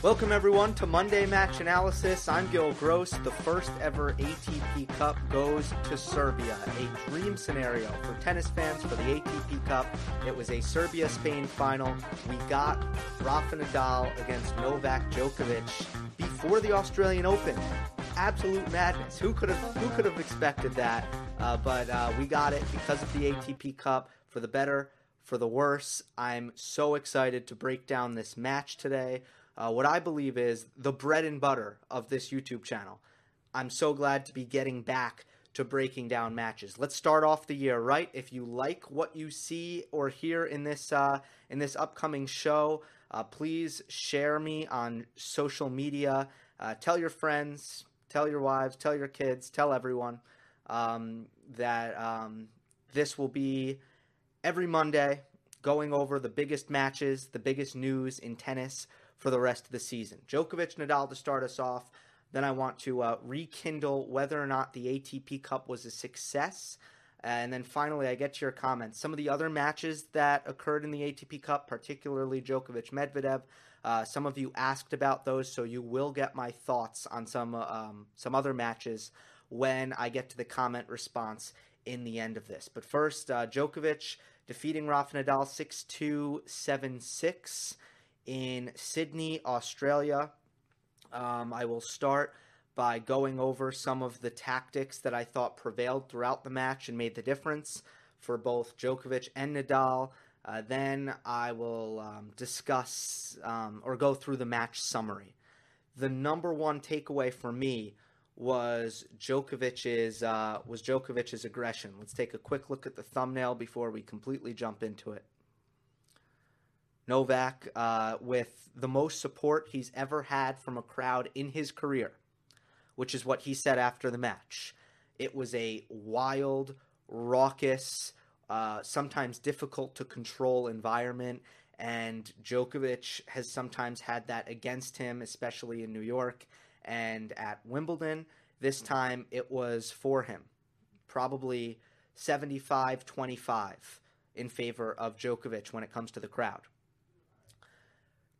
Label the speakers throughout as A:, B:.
A: Welcome everyone to Monday Match Analysis. I'm Gil Gross. The first ever ATP Cup goes to Serbia. A dream scenario for tennis fans for the ATP Cup. It was a Serbia-Spain final. We got Rafa Nadal against Novak Djokovic before the Australian Open. Absolute madness. Who could have who could have expected that? Uh, but uh, we got it because of the ATP Cup. For the better, for the worse. I'm so excited to break down this match today uh, what I believe is the bread and butter of this YouTube channel. I'm so glad to be getting back to breaking down matches. Let's start off the year right. If you like what you see or hear in this uh, in this upcoming show, uh, please share me on social media. Uh, tell your friends, tell your wives, tell your kids, tell everyone um, that um, this will be every Monday going over the biggest matches, the biggest news in tennis for the rest of the season. Djokovic, Nadal to start us off. Then I want to uh, rekindle whether or not the ATP Cup was a success. And then finally, I get to your comments. Some of the other matches that occurred in the ATP Cup, particularly Djokovic Medvedev, uh, some of you asked about those, so you will get my thoughts on some um, some other matches when I get to the comment response in the end of this. But first, uh, Djokovic defeating Rafa Nadal 6 2 7 6 in Sydney, Australia. Um, I will start by going over some of the tactics that I thought prevailed throughout the match and made the difference for both Djokovic and Nadal. Uh, then I will um, discuss um, or go through the match summary. The number one takeaway for me was Djokovic's uh, was Djokovic's aggression. Let's take a quick look at the thumbnail before we completely jump into it. Novak uh, with the most support he's ever had from a crowd in his career, which is what he said after the match. It was a wild, raucous, uh, sometimes difficult to control environment, and Djokovic has sometimes had that against him, especially in New York and at Wimbledon. This time it was for him, probably 75 25 in favor of Djokovic when it comes to the crowd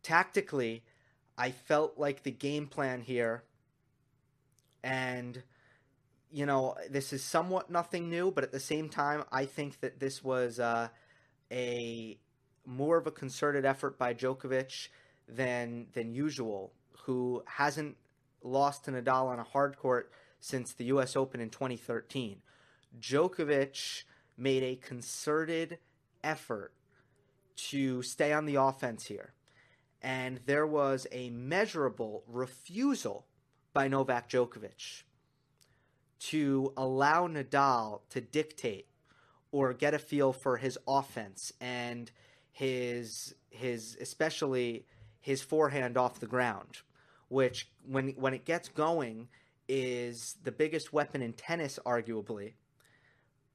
A: tactically, I felt like the game plan here, and you know, this is somewhat nothing new, but at the same time, I think that this was uh, a more of a concerted effort by Djokovic than than usual, who hasn't lost to Nadal on a hard court since the U.S. Open in 2013. Djokovic made a concerted effort to stay on the offense here and there was a measurable refusal by Novak Djokovic to allow Nadal to dictate or get a feel for his offense and his his especially his forehand off the ground, which when when it gets going is the biggest weapon in tennis arguably.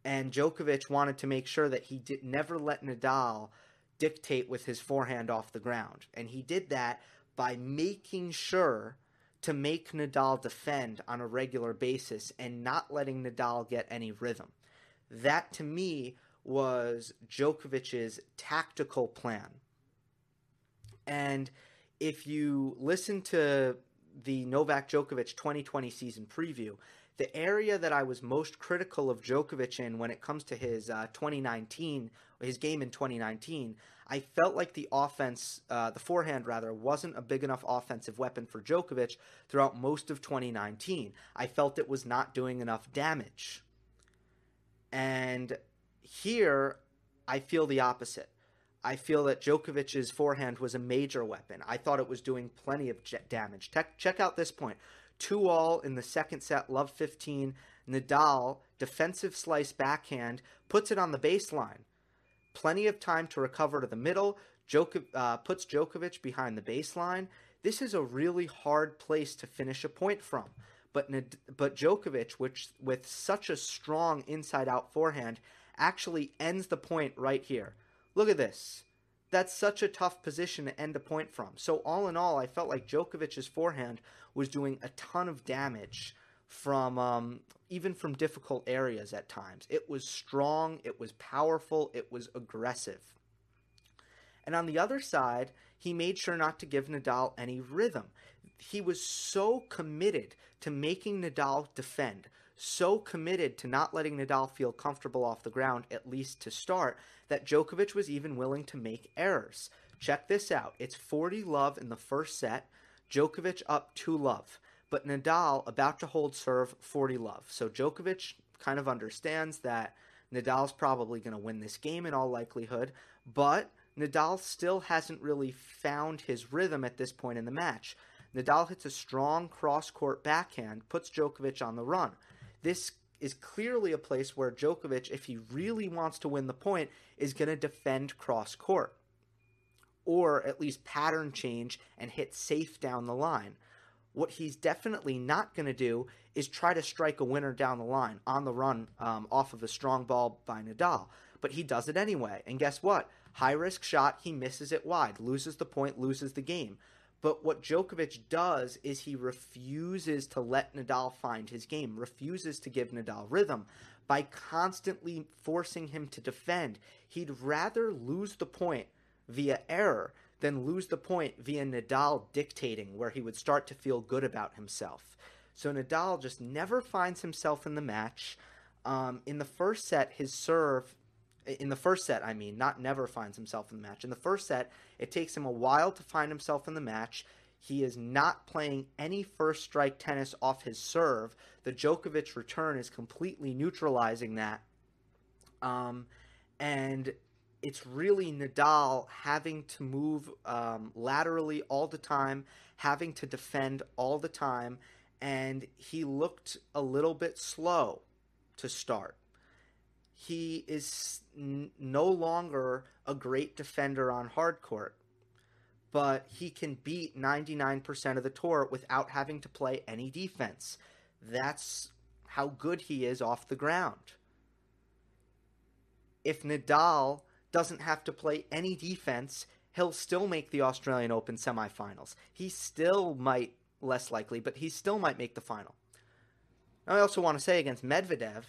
A: And Djokovic wanted to make sure that he did never let Nadal dictate with his forehand off the ground. And he did that by making sure to make Nadal defend on a regular basis and not letting Nadal get any rhythm. That to me was Djokovic's tactical plan. And if you listen to the Novak Djokovic 2020 season preview, the area that I was most critical of Djokovic in when it comes to his uh, 2019, his game in 2019, I felt like the offense, uh, the forehand rather, wasn't a big enough offensive weapon for Djokovic throughout most of 2019. I felt it was not doing enough damage. And here, I feel the opposite. I feel that Djokovic's forehand was a major weapon. I thought it was doing plenty of damage. check out this point. 2 all in the second set, love 15. Nadal, defensive slice backhand, puts it on the baseline. Plenty of time to recover to the middle. Djoko- uh, puts Djokovic behind the baseline. This is a really hard place to finish a point from. But but Djokovic, which with such a strong inside-out forehand, actually ends the point right here. Look at this that's such a tough position to end a point from. So all in all, I felt like Djokovic's forehand was doing a ton of damage from um, even from difficult areas at times. It was strong, it was powerful, it was aggressive. And on the other side, he made sure not to give Nadal any rhythm. He was so committed to making Nadal defend, so committed to not letting Nadal feel comfortable off the ground, at least to start, that Djokovic was even willing to make errors. Check this out. It's 40 love in the first set, Djokovic up 2 love, but Nadal about to hold serve 40 love. So Djokovic kind of understands that Nadal's probably going to win this game in all likelihood, but Nadal still hasn't really found his rhythm at this point in the match. Nadal hits a strong cross court backhand, puts Djokovic on the run. This is clearly a place where Djokovic, if he really wants to win the point, is going to defend cross court or at least pattern change and hit safe down the line. What he's definitely not going to do is try to strike a winner down the line on the run um, off of a strong ball by Nadal. But he does it anyway. And guess what? High risk shot, he misses it wide, loses the point, loses the game. But what Djokovic does is he refuses to let Nadal find his game, refuses to give Nadal rhythm by constantly forcing him to defend. He'd rather lose the point via error than lose the point via Nadal dictating, where he would start to feel good about himself. So Nadal just never finds himself in the match. Um, in the first set, his serve, in the first set, I mean, not never finds himself in the match. In the first set, it takes him a while to find himself in the match. He is not playing any first strike tennis off his serve. The Djokovic return is completely neutralizing that. Um, and it's really Nadal having to move um, laterally all the time, having to defend all the time, and he looked a little bit slow to start. He is n- no longer a great defender on hard court, but he can beat 99% of the tour without having to play any defense. That's how good he is off the ground. If Nadal doesn't have to play any defense, he'll still make the Australian Open semifinals. He still might, less likely, but he still might make the final. Now, I also want to say against Medvedev,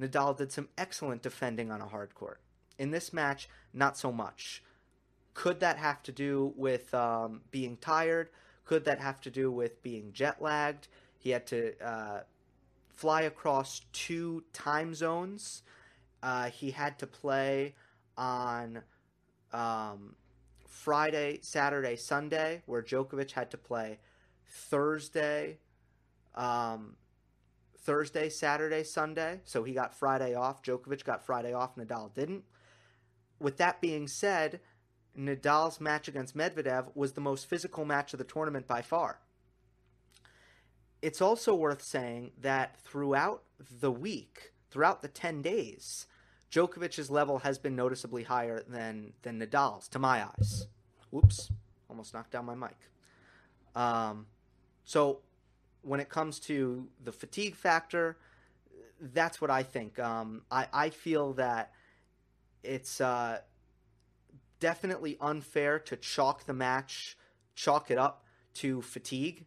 A: Nadal did some excellent defending on a hard court. In this match, not so much. Could that have to do with um, being tired? Could that have to do with being jet lagged? He had to uh, fly across two time zones. Uh, he had to play on um, Friday, Saturday, Sunday, where Djokovic had to play Thursday, um, Thursday, Saturday, Sunday. So he got Friday off. Djokovic got Friday off. Nadal didn't. With that being said, Nadal's match against Medvedev was the most physical match of the tournament by far. It's also worth saying that throughout the week, throughout the 10 days, Djokovic's level has been noticeably higher than than Nadal's, to my eyes. Whoops, almost knocked down my mic. Um, so when it comes to the fatigue factor, that's what I think. Um, I, I feel that it's uh, definitely unfair to chalk the match, chalk it up to fatigue,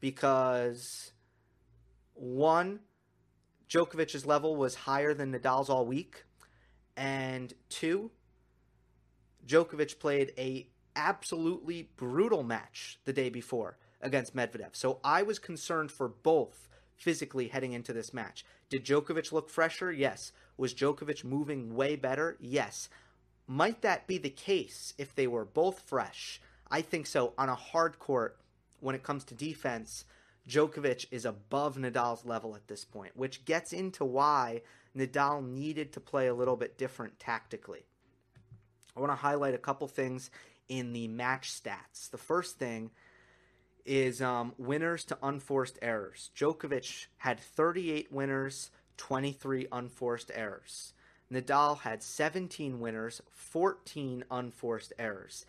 A: because one, Djokovic's level was higher than Nadal's all week, and two, Djokovic played a absolutely brutal match the day before against Medvedev. So I was concerned for both physically heading into this match. Did Djokovic look fresher? Yes. Was Djokovic moving way better? Yes. Might that be the case if they were both fresh? I think so. On a hard court, when it comes to defense, Djokovic is above Nadal's level at this point, which gets into why Nadal needed to play a little bit different tactically. I want to highlight a couple things in the match stats. The first thing is um, winners to unforced errors. Djokovic had 38 winners, 23 unforced errors. Nadal had 17 winners, 14 unforced errors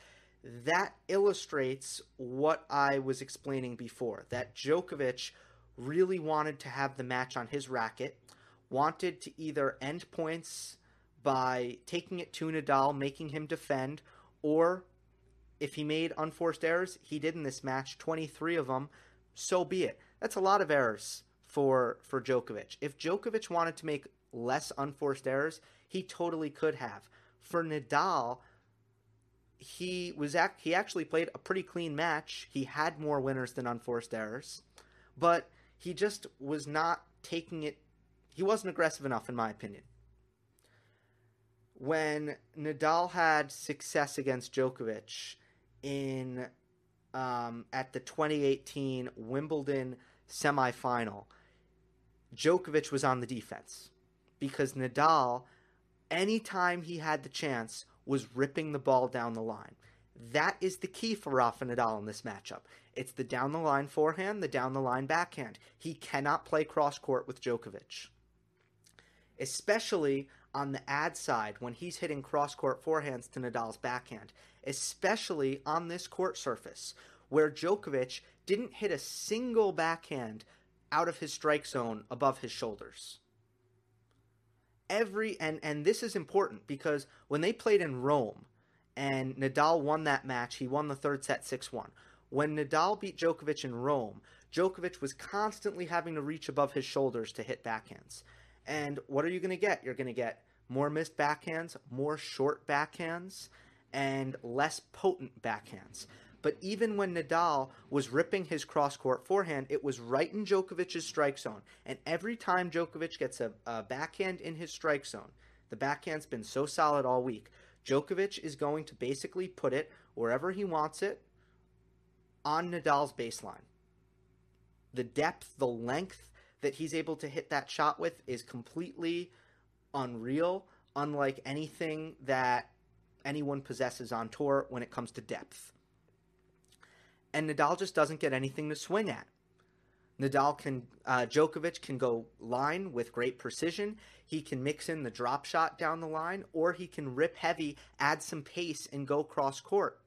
A: that illustrates what I was explaining before that Djokovic really wanted to have the match on his racket, wanted to either end points by taking it to Nadal, making him defend, or if he made unforced errors, he did in this match, 23 of them, so be it. That's a lot of errors for for Djokovic. If Djokovic wanted to make less unforced errors, he totally could have. For Nadal, he was act- he actually played a pretty clean match. He had more winners than unforced errors, but he just was not taking it. He wasn't aggressive enough, in my opinion. When Nadal had success against Djokovic in um, at the 2018 Wimbledon semifinal, Djokovic was on the defense because Nadal, anytime he had the chance, was ripping the ball down the line. That is the key for Rafa Nadal in this matchup. It's the down the line forehand, the down the line backhand. He cannot play cross court with Djokovic. Especially on the ad side when he's hitting cross court forehands to Nadal's backhand, especially on this court surface where Djokovic didn't hit a single backhand out of his strike zone above his shoulders every and and this is important because when they played in Rome and Nadal won that match, he won the third set 6-1. When Nadal beat Djokovic in Rome, Djokovic was constantly having to reach above his shoulders to hit backhands. And what are you going to get? You're going to get more missed backhands, more short backhands, and less potent backhands. But even when Nadal was ripping his cross court forehand, it was right in Djokovic's strike zone. And every time Djokovic gets a, a backhand in his strike zone, the backhand's been so solid all week. Djokovic is going to basically put it wherever he wants it on Nadal's baseline. The depth, the length that he's able to hit that shot with is completely unreal, unlike anything that anyone possesses on tour when it comes to depth and Nadal just doesn't get anything to swing at. Nadal can, uh, Djokovic can go line with great precision. He can mix in the drop shot down the line, or he can rip heavy, add some pace, and go cross court.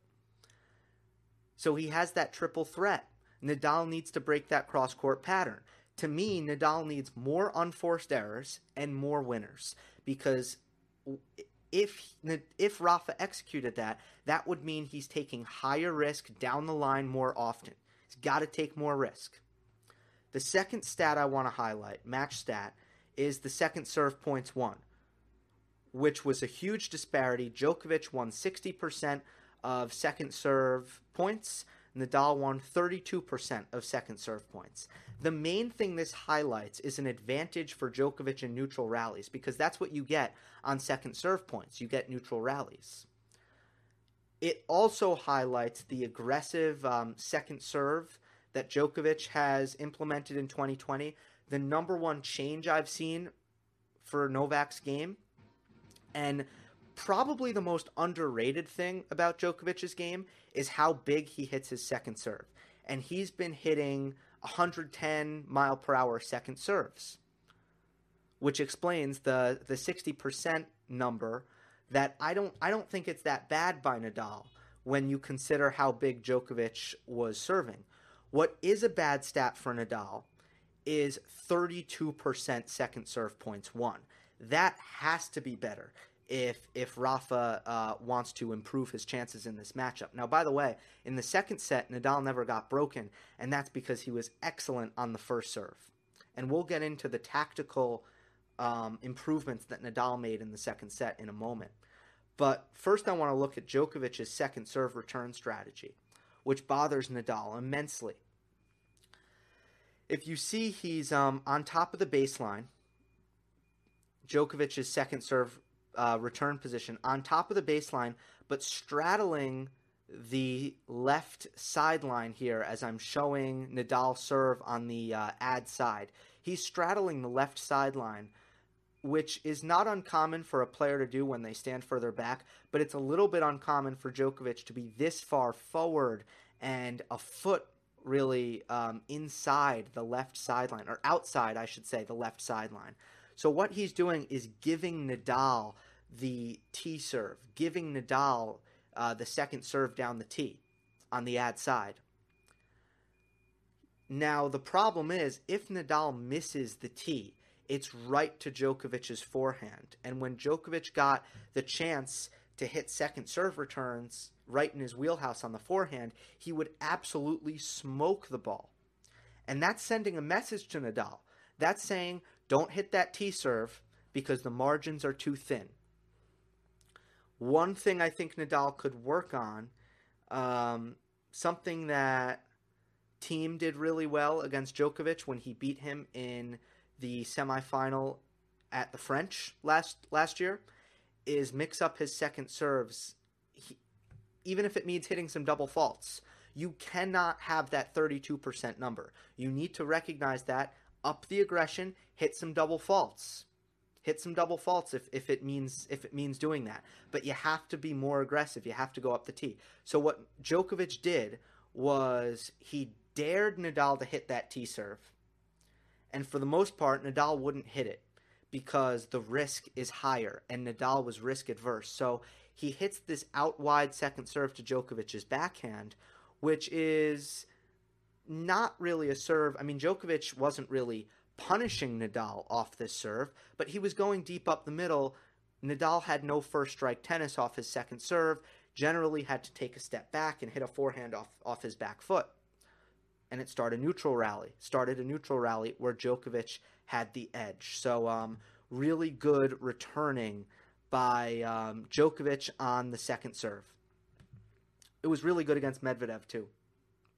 A: So he has that triple threat. Nadal needs to break that cross court pattern. To me, Nadal needs more unforced errors and more winners because if if Rafa executed that, that would mean he's taking higher risk down the line more often. He's got to take more risk. The second stat I want to highlight, match stat, is the second serve points won, which was a huge disparity. Djokovic won 60% of second serve points. Nadal won 32% of second serve points. The main thing this highlights is an advantage for Djokovic in neutral rallies because that's what you get on second serve points. You get neutral rallies. It also highlights the aggressive um, second serve that Djokovic has implemented in 2020. The number one change I've seen for Novak's game. And probably the most underrated thing about Djokovic's game is how big he hits his second serve. And he's been hitting 110 mile per hour second serves, which explains the the 60% number that I don't I don't think it's that bad by Nadal when you consider how big Djokovic was serving. What is a bad stat for Nadal is 32% second serve points won. That has to be better if if Rafa uh, wants to improve his chances in this matchup. Now, by the way, in the second set, Nadal never got broken, and that's because he was excellent on the first serve. And we'll get into the tactical um, improvements that Nadal made in the second set in a moment. But first, I want to look at Djokovic's second serve return strategy, which bothers Nadal immensely. If you see he's um, on top of the baseline, Djokovic's second serve uh, return position on top of the baseline, but straddling the left sideline here as I'm showing Nadal serve on the uh, ad side. He's straddling the left sideline, which is not uncommon for a player to do when they stand further back, but it's a little bit uncommon for Djokovic to be this far forward and a foot really um, inside the left sideline, or outside, I should say, the left sideline. So what he's doing is giving Nadal the T serve, giving Nadal uh, the second serve down the T on the ad side. Now, the problem is if Nadal misses the T, it's right to Djokovic's forehand. And when Djokovic got the chance to hit second serve returns right in his wheelhouse on the forehand, he would absolutely smoke the ball. And that's sending a message to Nadal. That's saying, don't hit that T serve because the margins are too thin One thing I think Nadal could work on, um, something that team did really well against Djokovic when he beat him in the semifinal at the French last last year, is mix up his second serves. He, even if it means hitting some double faults, you cannot have that 32% number. You need to recognize that, up the aggression, hit some double faults hit some double faults if, if it means if it means doing that. But you have to be more aggressive. You have to go up the T. So what Djokovic did was he dared Nadal to hit that T serve. And for the most part, Nadal wouldn't hit it because the risk is higher and Nadal was risk adverse. So he hits this out wide second serve to Djokovic's backhand, which is not really a serve. I mean, Djokovic wasn't really punishing Nadal off this serve, but he was going deep up the middle. Nadal had no first strike tennis off his second serve, generally had to take a step back and hit a forehand off, off his back foot. And it started a neutral rally. Started a neutral rally where Djokovic had the edge. So um, really good returning by um, Djokovic on the second serve. It was really good against Medvedev too,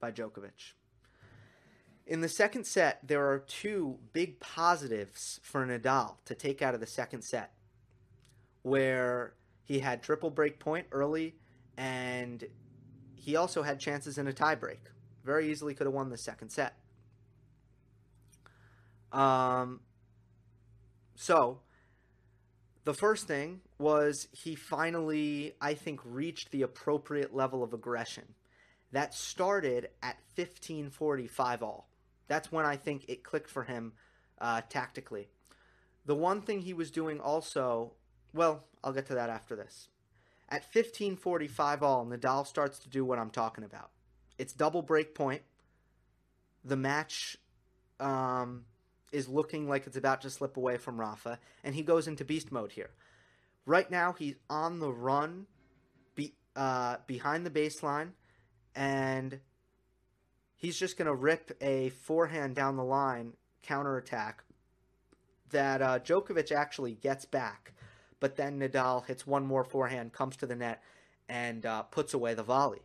A: by Djokovic. In the second set, there are two big positives for Nadal to take out of the second set, where he had triple break point early, and he also had chances in a tiebreak. Very easily could have won the second set. Um, so, the first thing was he finally, I think, reached the appropriate level of aggression. That started at 1545 all. That's when I think it clicked for him uh, tactically. The one thing he was doing also, well, I'll get to that after this. At 15:45 all, Nadal starts to do what I'm talking about. It's double break point. The match um, is looking like it's about to slip away from Rafa, and he goes into beast mode here. Right now, he's on the run, be, uh, behind the baseline, and he's just going to rip a forehand down the line counterattack that uh, Djokovic actually gets back, but then Nadal hits one more forehand, comes to the net, and uh, puts away the volley.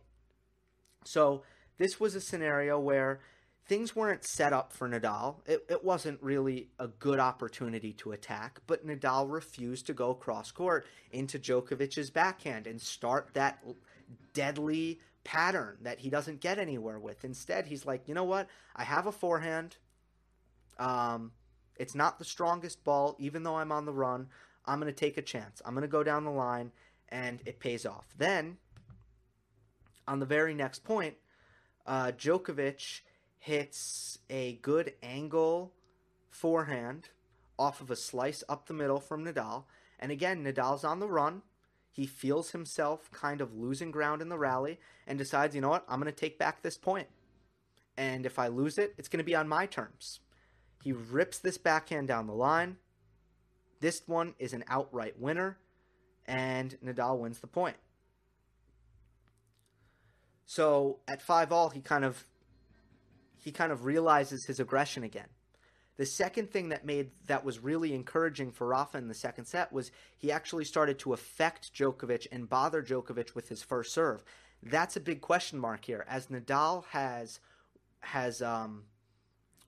A: So this was a scenario where things weren't set up for Nadal. It, it wasn't really a good opportunity to attack, but Nadal refused to go cross court into Djokovic's backhand and start that deadly pattern that he doesn't get anywhere with. Instead, he's like, you know what? I have a forehand. Um, it's not the strongest ball, even though I'm on the run. I'm going to take a chance. I'm going to go down the line, and it pays off. Then, on the very next point, uh, Djokovic hits a good angle forehand off of a slice up the middle from Nadal. And again, Nadal's on the run. He feels himself kind of losing ground in the rally and decides, you know what, I'm going to take back this point. And if I lose it, it's going to be on my terms. He rips this backhand down the line. This one is an outright winner, and Nadal wins the point. So at five all, he kind of he kind of realizes his aggression again. The second thing that made that was really encouraging for Rafa in the second set was he actually started to affect Djokovic and bother Djokovic with his first serve. That's a big question mark here, as Nadal has has um,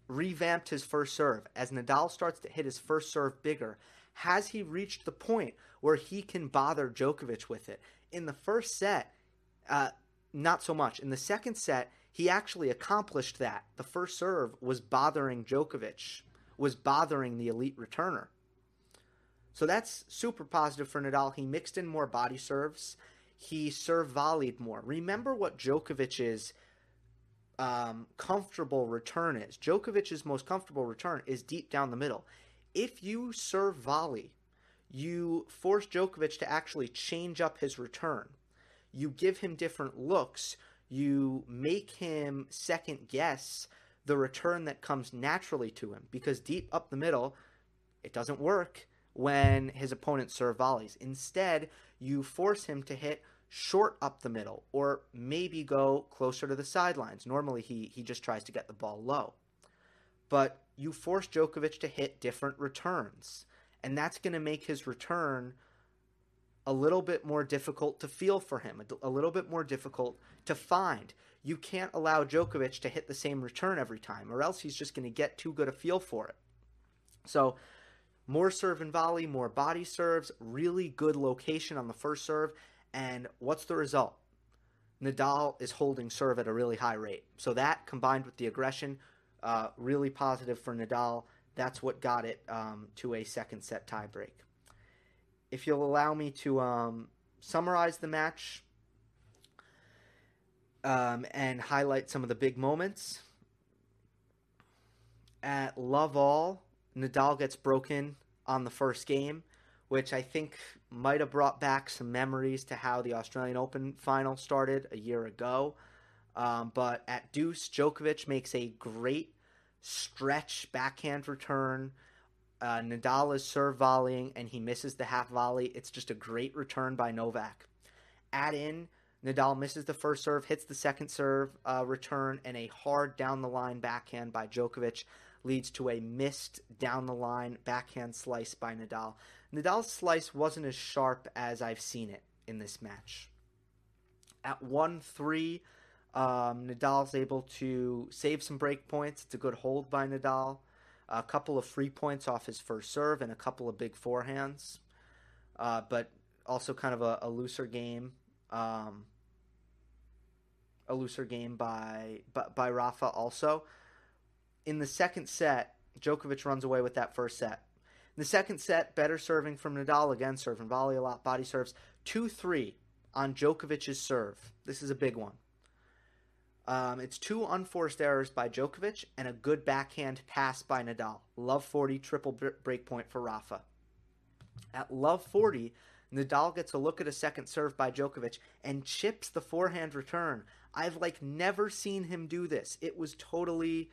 A: revamped his first serve. As Nadal starts to hit his first serve bigger, has he reached the point where he can bother Djokovic with it? In the first set, uh, not so much. In the second set, he actually accomplished that. The first serve was bothering Djokovic, was bothering the elite returner. So that's super positive for Nadal. He mixed in more body serves. He serve volleyed more. Remember what Djokovic's um, comfortable return is. Djokovic's most comfortable return is deep down the middle. If you serve volley, you force Djokovic to actually change up his return. You give him different looks you make him second guess the return that comes naturally to him because deep up the middle, it doesn't work when his opponent serve volleys. Instead, you force him to hit short up the middle or maybe go closer to the sidelines. Normally, he, he just tries to get the ball low. But you force Djokovic to hit different returns, and that's going to make his return a little bit more difficult to feel for him, a, little bit more difficult to find. You can't allow Djokovic to hit the same return every time, or else he's just going to get too good a feel for it. So, more serve and volley, more body serves, really good location on the first serve. And what's the result? Nadal is holding serve at a really high rate. So, that combined with the aggression, uh, really positive for Nadal. That's what got it um, to a second set tiebreak. If you'll allow me to um, summarize the match um, and highlight some of the big moments. At Love All, Nadal gets broken on the first game, which I think might have brought back some memories to how the Australian Open final started a year ago. Um, but at Deuce, Djokovic makes a great stretch backhand return. Uh, Nadal is serve volleying and he misses the half volley. It's just a great return by Novak. Add in, Nadal misses the first serve, hits the second serve uh, return, and a hard down the line backhand by Djokovic leads to a missed down the line backhand slice by Nadal. Nadal's slice wasn't as sharp as I've seen it in this match. At 1 3, um, Nadal's able to save some break points. It's a good hold by Nadal. A couple of free points off his first serve and a couple of big forehands. Uh, but also kind of a, a looser game. Um, a looser game by, by by Rafa also in the second set, Djokovic runs away with that first set. In the second set, better serving from Nadal again, serving volley a lot, body serves. 2 3 on Djokovic's serve. This is a big one. Um, it's two unforced errors by Djokovic and a good backhand pass by Nadal. Love 40, triple break point for Rafa. At love 40, Nadal gets a look at a second serve by Djokovic and chips the forehand return. I've like never seen him do this. It was totally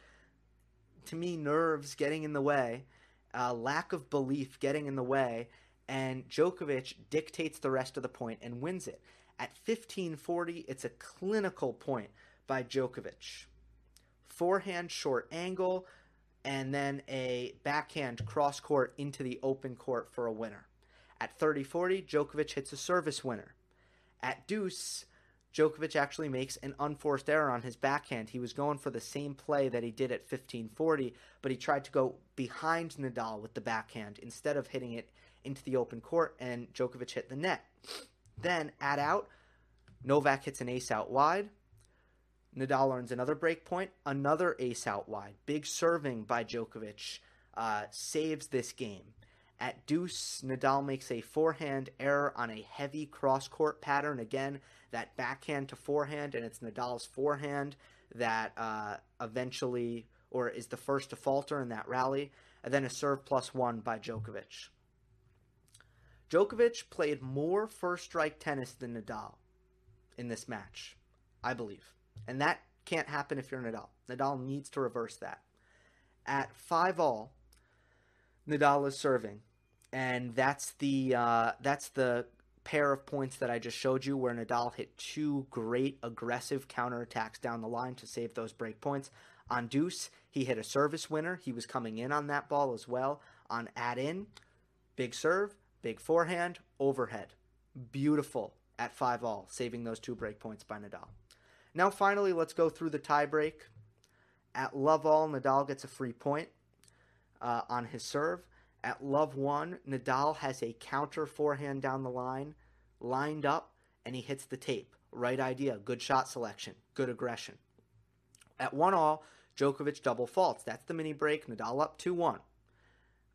A: to me, nerves getting in the way, uh, lack of belief getting in the way, and Djokovic dictates the rest of the point and wins it. At 1540, it's a clinical point by Djokovic. Forehand short angle, and then a backhand cross court into the open court for a winner. At 30 40, Djokovic hits a service winner. At deuce, Djokovic actually makes an unforced error on his backhand. He was going for the same play that he did at 1540, but he tried to go behind Nadal with the backhand instead of hitting it into the open court, and Djokovic hit the net. Then, at out, Novak hits an ace out wide. Nadal earns another break point, another ace out wide. Big serving by Djokovic uh, saves this game. At deuce, Nadal makes a forehand error on a heavy cross court pattern. Again, that backhand to forehand, and it's Nadal's forehand that uh, eventually, or is the first to falter in that rally. And then a serve plus one by Djokovic. Djokovic played more first strike tennis than Nadal in this match, I believe. And that can't happen if you're Nadal. Nadal needs to reverse that. At 5 all, Nadal is serving, and that's the uh, that's the pair of points that I just showed you, where Nadal hit two great aggressive counterattacks down the line to save those break points. On deuce, he hit a service winner. He was coming in on that ball as well. On add in, big serve, big forehand, overhead. Beautiful at five all, saving those two break points by Nadal. Now, finally, let's go through the tiebreak. At love all, Nadal gets a free point uh, on his serve. At love one, Nadal has a counter forehand down the line, lined up, and he hits the tape. Right idea, good shot selection, good aggression. At one all, Djokovic double faults. That's the mini break. Nadal up 2 1.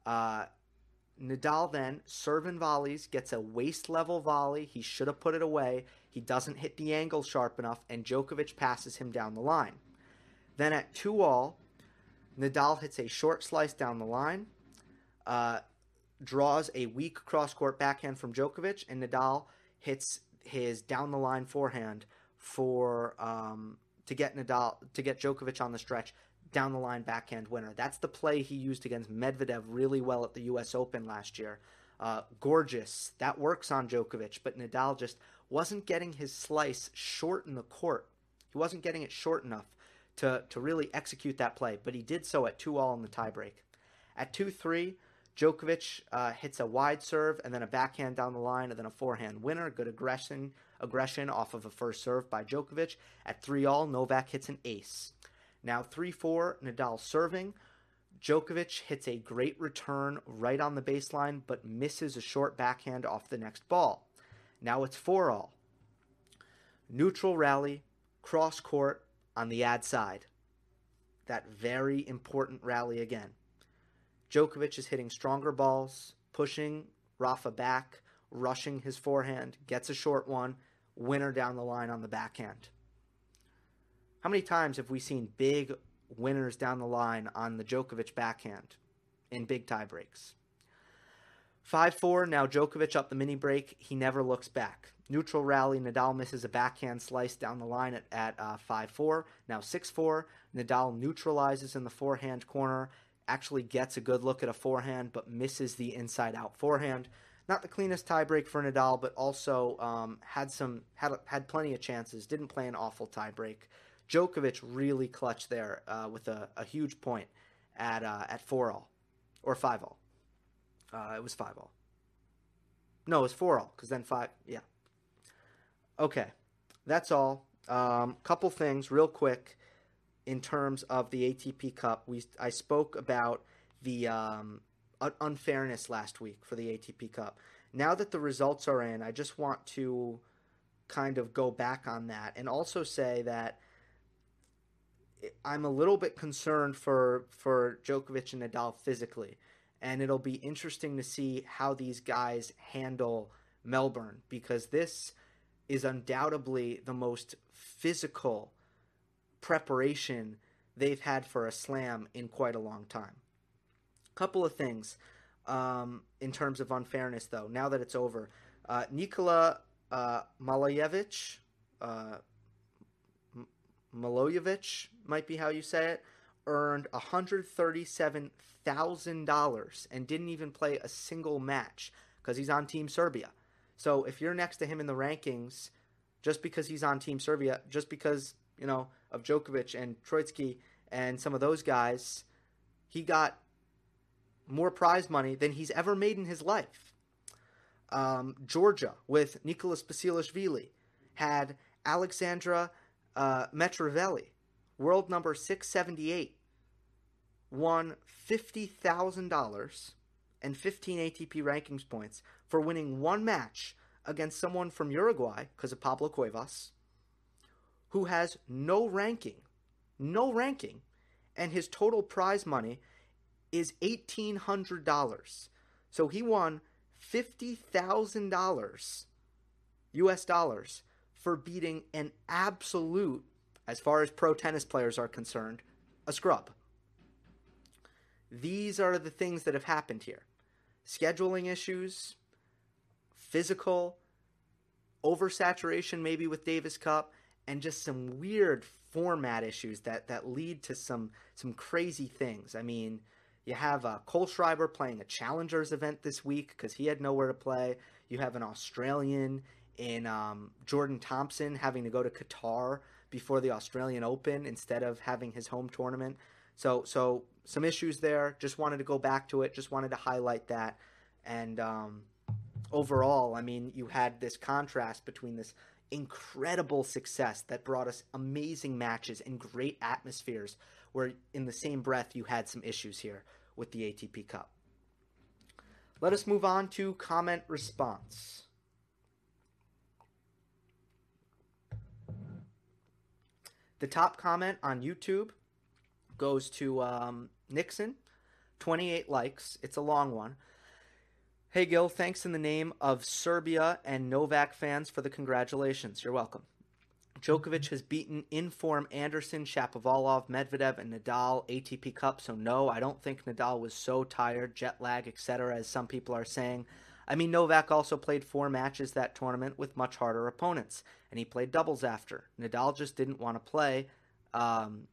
A: Uh, Nadal then, serving volleys, gets a waist level volley. He should have put it away. He doesn't hit the angle sharp enough, and Djokovic passes him down the line. Then at 2 all, Nadal hits a short slice down the line, uh, draws a weak cross court backhand from Djokovic, and Nadal hits his down the line forehand for um, to get Nadal to get Djokovic on the stretch down the line backhand winner. That's the play he used against Medvedev really well at the U.S. Open last year. Uh, gorgeous. That works on Djokovic, but Nadal just wasn't getting his slice short in the court. He wasn't getting it short enough to, to really execute that play, but he did so at 2 all in the tiebreak. At 2 3, Djokovic uh, hits a wide serve and then a backhand down the line and then a forehand winner. Good aggression aggression off of a first serve by Djokovic. At 3 all, Novak hits an ace. Now 3 4, Nadal serving. Djokovic hits a great return right on the baseline but misses a short backhand off the next ball. Now it's 4 all. Neutral rally, cross court on the ad side. That very important rally again. Djokovic is hitting stronger balls, pushing Rafa back, rushing his forehand, gets a short one, winner down the line on the backhand. How many times have we seen big winners down the line on the Djokovic backhand in big tie breaks? 5 4, now Djokovic up the mini break. He never looks back. Neutral rally, Nadal misses a backhand slice down the line at, at uh, 5 4. Now 6 4, Nadal neutralizes in the forehand corner actually gets a good look at a forehand but misses the inside out forehand. Not the cleanest tiebreak for Nadal, but also um, had some had had plenty of chances. Didn't play an awful tiebreak. Djokovic really clutched there uh, with a, a, huge point at uh, at four all or five all. Uh, it was five all. No, it was four all because then five. Yeah. Okay, that's all. Um, couple things real quick in terms of the ATP Cup. We I spoke about the um, unfairness last week for the ATP Cup. Now that the results are in, I just want to kind of go back on that and also say that I'm a little bit concerned for for Djokovic and Nadal physically, and it'll be interesting to see how these guys handle Melbourne because this is undoubtedly the most physical preparation they've had for a slam in quite a long time. Couple of things um, in terms of unfairness, though. Now that it's over, uh, Nikola uh, Malajevic, uh, Malojevic might be how you say it, earned $137,000 and didn't even play a single match because he's on Team Serbia. So if you're next to him in the rankings, just because he's on Team Serbia, just because you know, of Djokovic and Troicki and some of those guys, he got more prize money than he's ever made in his life. Um, Georgia with Nicholas Basilashvili had Alexandra uh, Metreveli, world number 678, won $50,000 and 15 ATP rankings points for winning one match against someone from Uruguay because of Pablo Cuevas who has no ranking, no ranking, and his total prize money is $1,800. So he won $50,000 US dollars for beating an absolute, as far as pro tennis players are concerned, a scrub. These are the things that have happened here scheduling issues, physical, oversaturation maybe with Davis Cup, and just some weird format issues that that lead to some some crazy things. I mean, you have uh, Kohlschreiber playing a challengers event this week because he had nowhere to play. You have an Australian in um, Jordan Thompson having to go to Qatar before the Australian Open instead of having his home tournament. So so some issues there. Just wanted to go back to it. Just wanted to highlight that. And um, overall, I mean, you had this contrast between this incredible success that brought us amazing matches and great atmospheres, where in the same breath you had some issues here with the ATP Cup. Let us move on to comment response. The top comment on YouTube goes to um, Nixon, 28 likes. It's a long one. Hey, Gil, thanks in the name of Serbia and Novak fans for the congratulations. You're welcome. Djokovic has beaten in form Anderson, Shapovalov, Medvedev, and Nadal ATP Cup. So no, I don't think Nadal was so tired, jet lag, etc., as some people are saying. I mean, Novak also played four matches that tournament with much harder opponents, and he played doubles after. Nadal just didn't want to play um,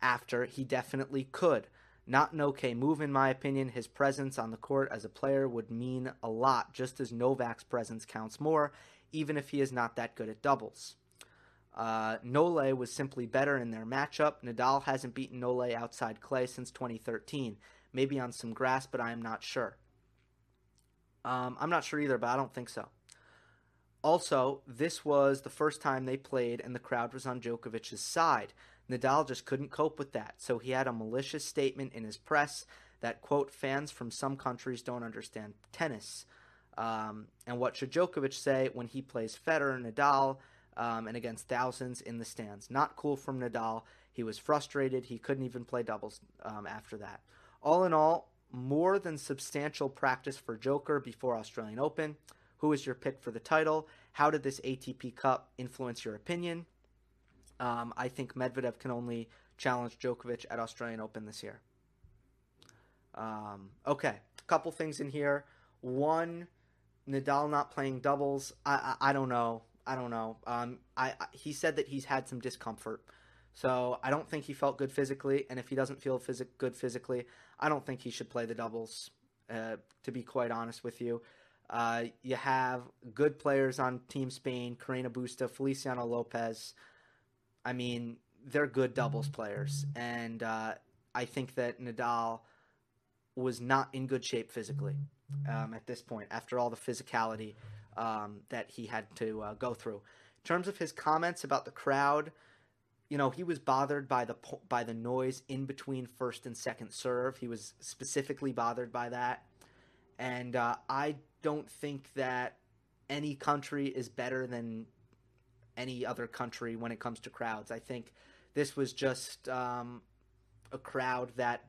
A: after. He definitely could. Not an okay move, in my opinion. His presence on the court as a player would mean a lot, just as Novak's presence counts more, even if he is not that good at doubles. Uh, Nole was simply better in their matchup. Nadal hasn't beaten Nole outside clay since 2013. maybe on some grass, but I am not sure. Um, I'm not sure either, but I don't think so. Also, this was the first time they played and the crowd was on Djokovic's side. Nadal just couldn't cope with that, so he had a malicious statement in his press that, quote, fans from some countries don't understand tennis. Um, and what should Djokovic say when he plays Federer, and Nadal, um, and against thousands in the stands? Not cool from Nadal. He was frustrated. He couldn't even play doubles um, after that. All in all, more than substantial practice for Joker before Australian Open. Who is your pick for the title? How did this ATP Cup influence your opinion? Um, I think Medvedev can only challenge Djokovic at Australian Open this year. Um, okay, a couple things in here. One, Nadal not playing doubles. I, I, I don't know. I don't know. Um, I, I, he said that he's had some discomfort, so I don't think he felt good physically. And if he doesn't feel phys- good physically, I don't think he should play the doubles. Uh, to be quite honest with you, uh, you have good players on Team Spain: Carreño Busta, Feliciano Lopez. I mean, they're good doubles players, and uh, I think that Nadal was not in good shape physically um, at this point after all the physicality um, that he had to uh, go through. In terms of his comments about the crowd, you know, he was bothered by the by the noise in between first and second serve. He was specifically bothered by that, and uh, I don't think that any country is better than any other country when it comes to crowds. I think this was just um, a crowd that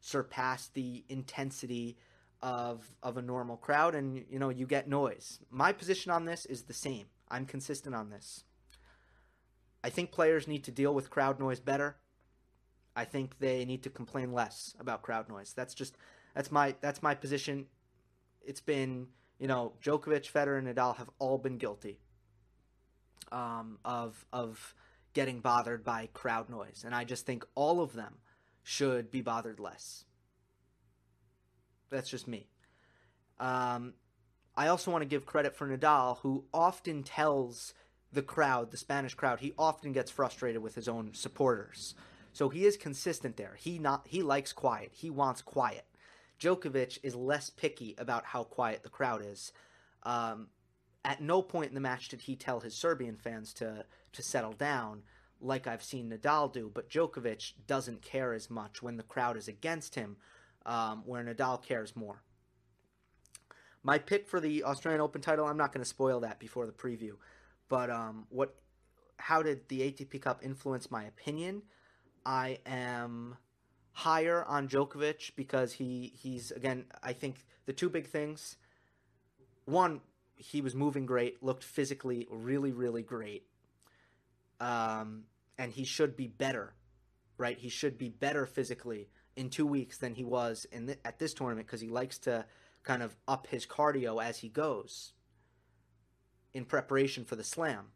A: surpassed the intensity of of a normal crowd and you know you get noise. My position on this is the same. I'm consistent on this. I think players need to deal with crowd noise better. I think they need to complain less about crowd noise. That's just that's my that's my position. It's been, you know, Djokovic, Federer and Nadal have all been guilty um, of of getting bothered by crowd noise and I just think all of them should be bothered less. That's just me. Um, I also want to give credit for Nadal, who often tells the crowd, the Spanish crowd, he often gets frustrated with his own supporters. So he is consistent there. He not he likes quiet. He wants quiet. Djokovic is less picky about how quiet the crowd is. Um, at no point in the match did he tell his Serbian fans to to settle down like I've seen Nadal do, but Djokovic doesn't care as much when the crowd is against him, um, where Nadal cares more. My pick for the Australian Open title, I'm not going to spoil that before the preview, but um, what? How did the ATP Cup influence my opinion? I am higher on Djokovic because he he's again. I think the two big things. One, he was moving great, looked physically really really great. Um, and he should be better, right? He should be better physically in two weeks than he was in at this tournament because he likes to kind of up his cardio as he goes in preparation for the slam.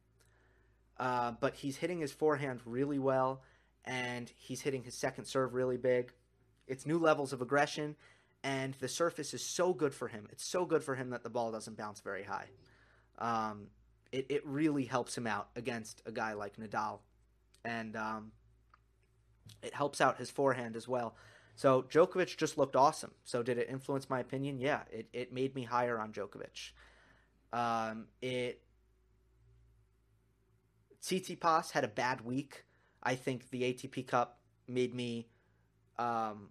A: Uh, but he's hitting his forehand really well, and he's hitting his second serve really big. It's new levels of aggression, and the surface is so good for him. It's so good for him that the ball doesn't bounce very high. Um, it, it really helps him out against a guy like Nadal and um, it helps out his forehand as well. So Djokovic just looked awesome. So did it influence my opinion? Yeah, it, it made me higher on Djokovic. Um, it Tsitsipas had a bad week. I think the ATP Cup made me um,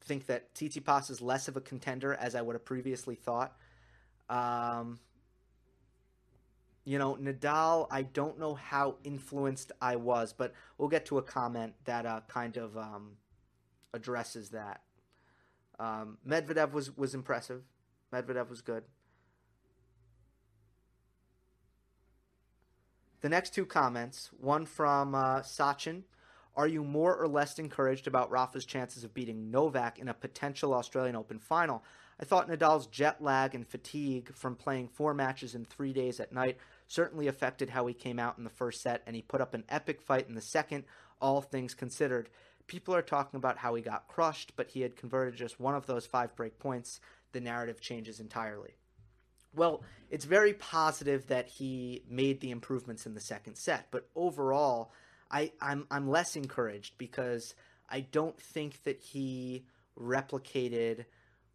A: think that Tsitsipas is less of a contender as I would have previously thought. Um, you know, Nadal, I don't know how influenced I was, but we'll get to a comment that uh, kind of um, addresses that. Um, Medvedev was, was impressive. Medvedev was good. The next two comments, one from uh, Sachin. Are you more or less encouraged about Rafa's chances of beating Novak in a potential Australian Open final? I thought Nadal's jet lag and fatigue from playing four matches in three days at night certainly affected how he came out in the first set, and he put up an epic fight in the second, all things considered. People are talking about how he got crushed, but he had converted just one of those five break points. The narrative changes entirely. Well, it's very positive that he made the improvements in the second set, but overall, I, I'm I'm less encouraged because I don't think that he replicated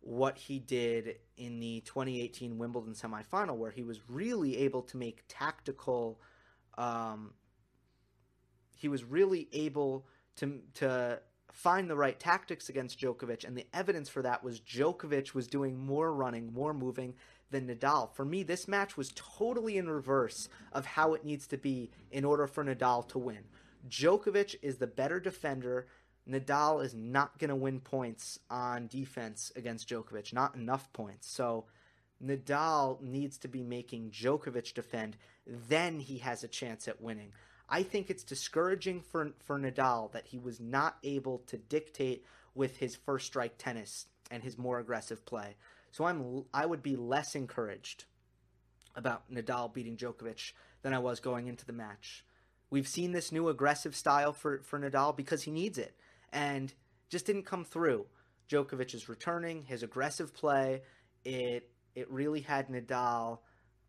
A: what he did in the 2018 Wimbledon semifinal, where he was really able to make tactical. Um, he was really able to to find the right tactics against Djokovic, and the evidence for that was Djokovic was doing more running, more moving than Nadal. For me, this match was totally in reverse of how it needs to be in order for Nadal to win. Djokovic is the better defender. Nadal is not going to win points on defense against Djokovic, not enough points. So Nadal needs to be making Djokovic defend, then he has a chance at winning. I think it's discouraging for for Nadal that he was not able to dictate with his first strike tennis and his more aggressive play. So I'm I would be less encouraged about Nadal beating Djokovic than I was going into the match. We've seen this new aggressive style for, for Nadal because he needs it and just didn't come through. Djokovic is returning, his aggressive play, it it really had Nadal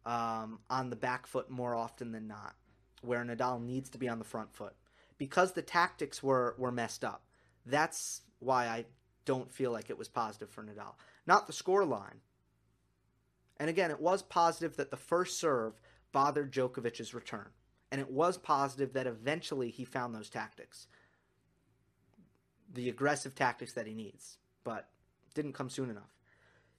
A: um, on the back foot more often than not where Nadal needs to be on the front foot because the tactics were were messed up. That's why I don't feel like it was positive for Nadal, not the score line. And again, it was positive that the first serve bothered Djokovic's return, and it was positive that eventually he found those tactics, the aggressive tactics that he needs, but didn't come soon enough.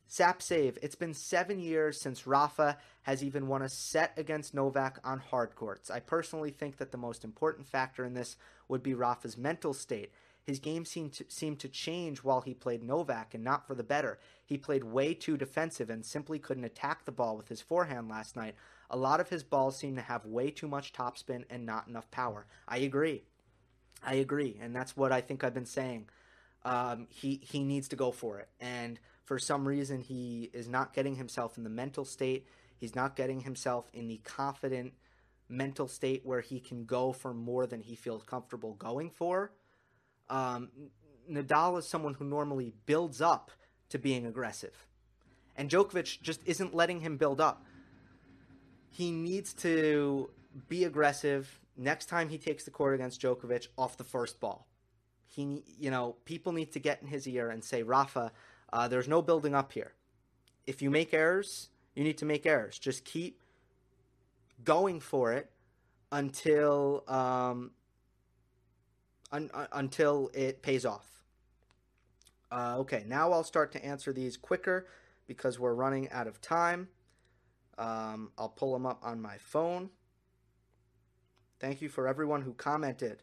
A: Sap save. It's been seven years since Rafa has even won a set against Novak on hard courts. I personally think that the most important factor in this would be Rafa's mental state. His game seemed to, seemed to change while he played Novak, and not for the better. He played way too defensive and simply couldn't attack the ball with his forehand last night. A lot of his balls seem to have way too much topspin and not enough power. I agree. I agree, and that's what I think I've been saying. Um, he he needs to go for it, and for some reason he is not getting himself in the mental state. He's not getting himself in the confident mental state where he can go for more than he feels comfortable going for. Um, Nadal is someone who normally builds up to being aggressive. And Djokovic just isn't letting him build up. He needs to be aggressive next time he takes the court against Djokovic off the first ball. He, you know, people need to get in his ear and say, Rafa, uh, there's no building up here. If you make errors, you need to make errors. Just keep going for it until um, un- un- until it pays off. Uh, okay, now I'll start to answer these quicker because we're running out of time. Um, I'll pull them up on my phone. Thank you for everyone who commented.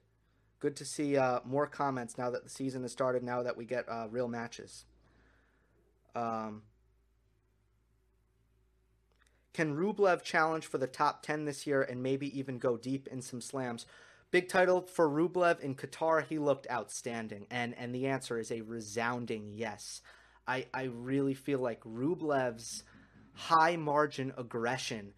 A: Good to see uh, more comments now that the season has started, now that we get uh, real matches. Um, can Rublev challenge for the top 10 this year and maybe even go deep in some slams? Big title for Rublev in Qatar. He looked outstanding, and and the answer is a resounding yes. I I really feel like Rublev's high margin aggression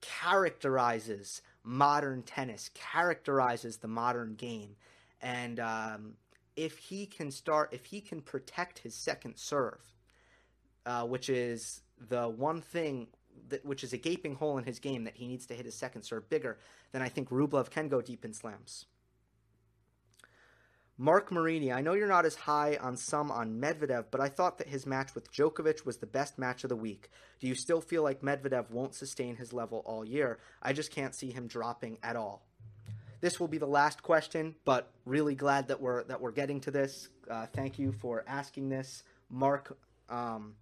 A: characterizes modern tennis, characterizes the modern game, and um, if he can start, if he can protect his second serve, uh, which is the one thing that which is a gaping hole in his game that he needs to hit his second serve bigger, then I think Rublev can go deep in slams. Mark Marini, I know you're not as high on some on Medvedev, but I thought that his match with Djokovic was the best match of the week. Do you still feel like Medvedev won't sustain his level all year? I just can't see him dropping at all. This will be the last question, but really glad that we're that we're getting to this. Uh, thank you for asking this, Mark. Um,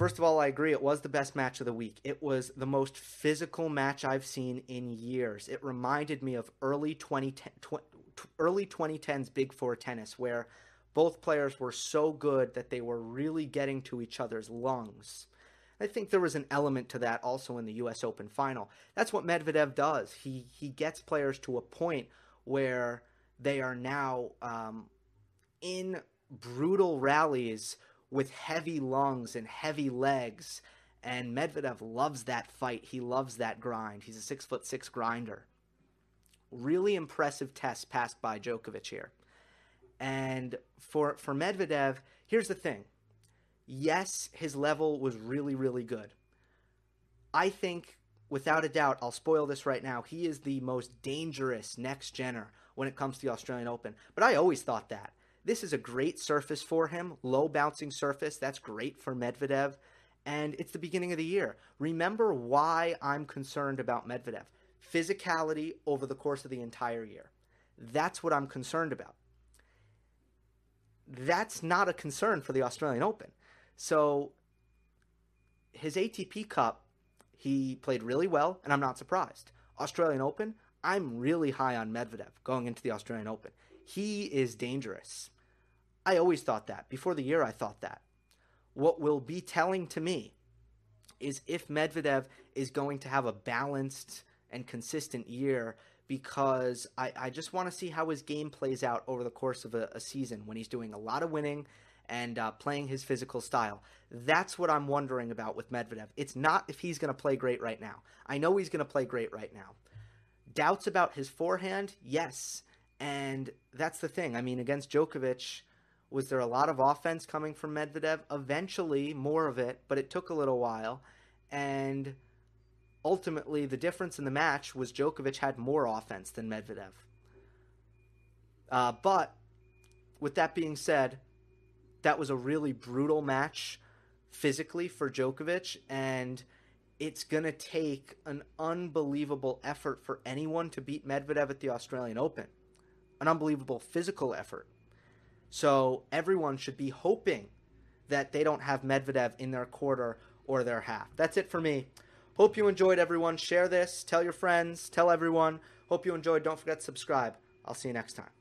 A: First of all, I agree. It was the best match of the week. It was the most physical match I've seen in years. It reminded me of early 2010, tw- early 2010s Big Four tennis, where both players were so good that they were really getting to each other's lungs. I think there was an element to that also in the U.S. Open final. That's what Medvedev does. He he gets players to a point where they are now um, in brutal rallies with heavy lungs and heavy legs. And Medvedev loves that fight. He loves that grind. He's a six foot six grinder. Really impressive test passed by Djokovic here. And for for Medvedev, here's the thing. Yes, his level was really, really good. I think, without a doubt, I'll spoil this right now. He is the most dangerous next gener when it comes to the Australian Open. But I always thought that This is a great surface for him, low bouncing surface. That's great for Medvedev. And it's the beginning of the year. Remember why I'm concerned about Medvedev physicality over the course of the entire year. That's what I'm concerned about. That's not a concern for the Australian Open. So his ATP Cup, he played really well, and I'm not surprised. Australian Open, I'm really high on Medvedev going into the Australian Open. He is dangerous. I always thought that. Before the year, I thought that. What will be telling to me is if Medvedev is going to have a balanced and consistent year because I, I just want to see how his game plays out over the course of a, a season when he's doing a lot of winning and uh, playing his physical style. That's what I'm wondering about with Medvedev. It's not if he's going to play great right now. I know he's going to play great right now. Doubts about his forehand? Yes. And that's the thing. I mean, against Djokovic, was there a lot of offense coming from Medvedev? Eventually, more of it, but it took a little while. And ultimately, the difference in the match was Djokovic had more offense than Medvedev. Uh, but with that being said, that was a really brutal match physically for Djokovic, and it's going to take an unbelievable effort for anyone to beat Medvedev at the Australian Open. An unbelievable physical effort. So everyone should be hoping that they don't have Medvedev in their quarter or their half. That's it for me. Hope you enjoyed, everyone. Share this, tell your friends, tell everyone. Hope you enjoyed. Don't forget to subscribe. I'll see you next time.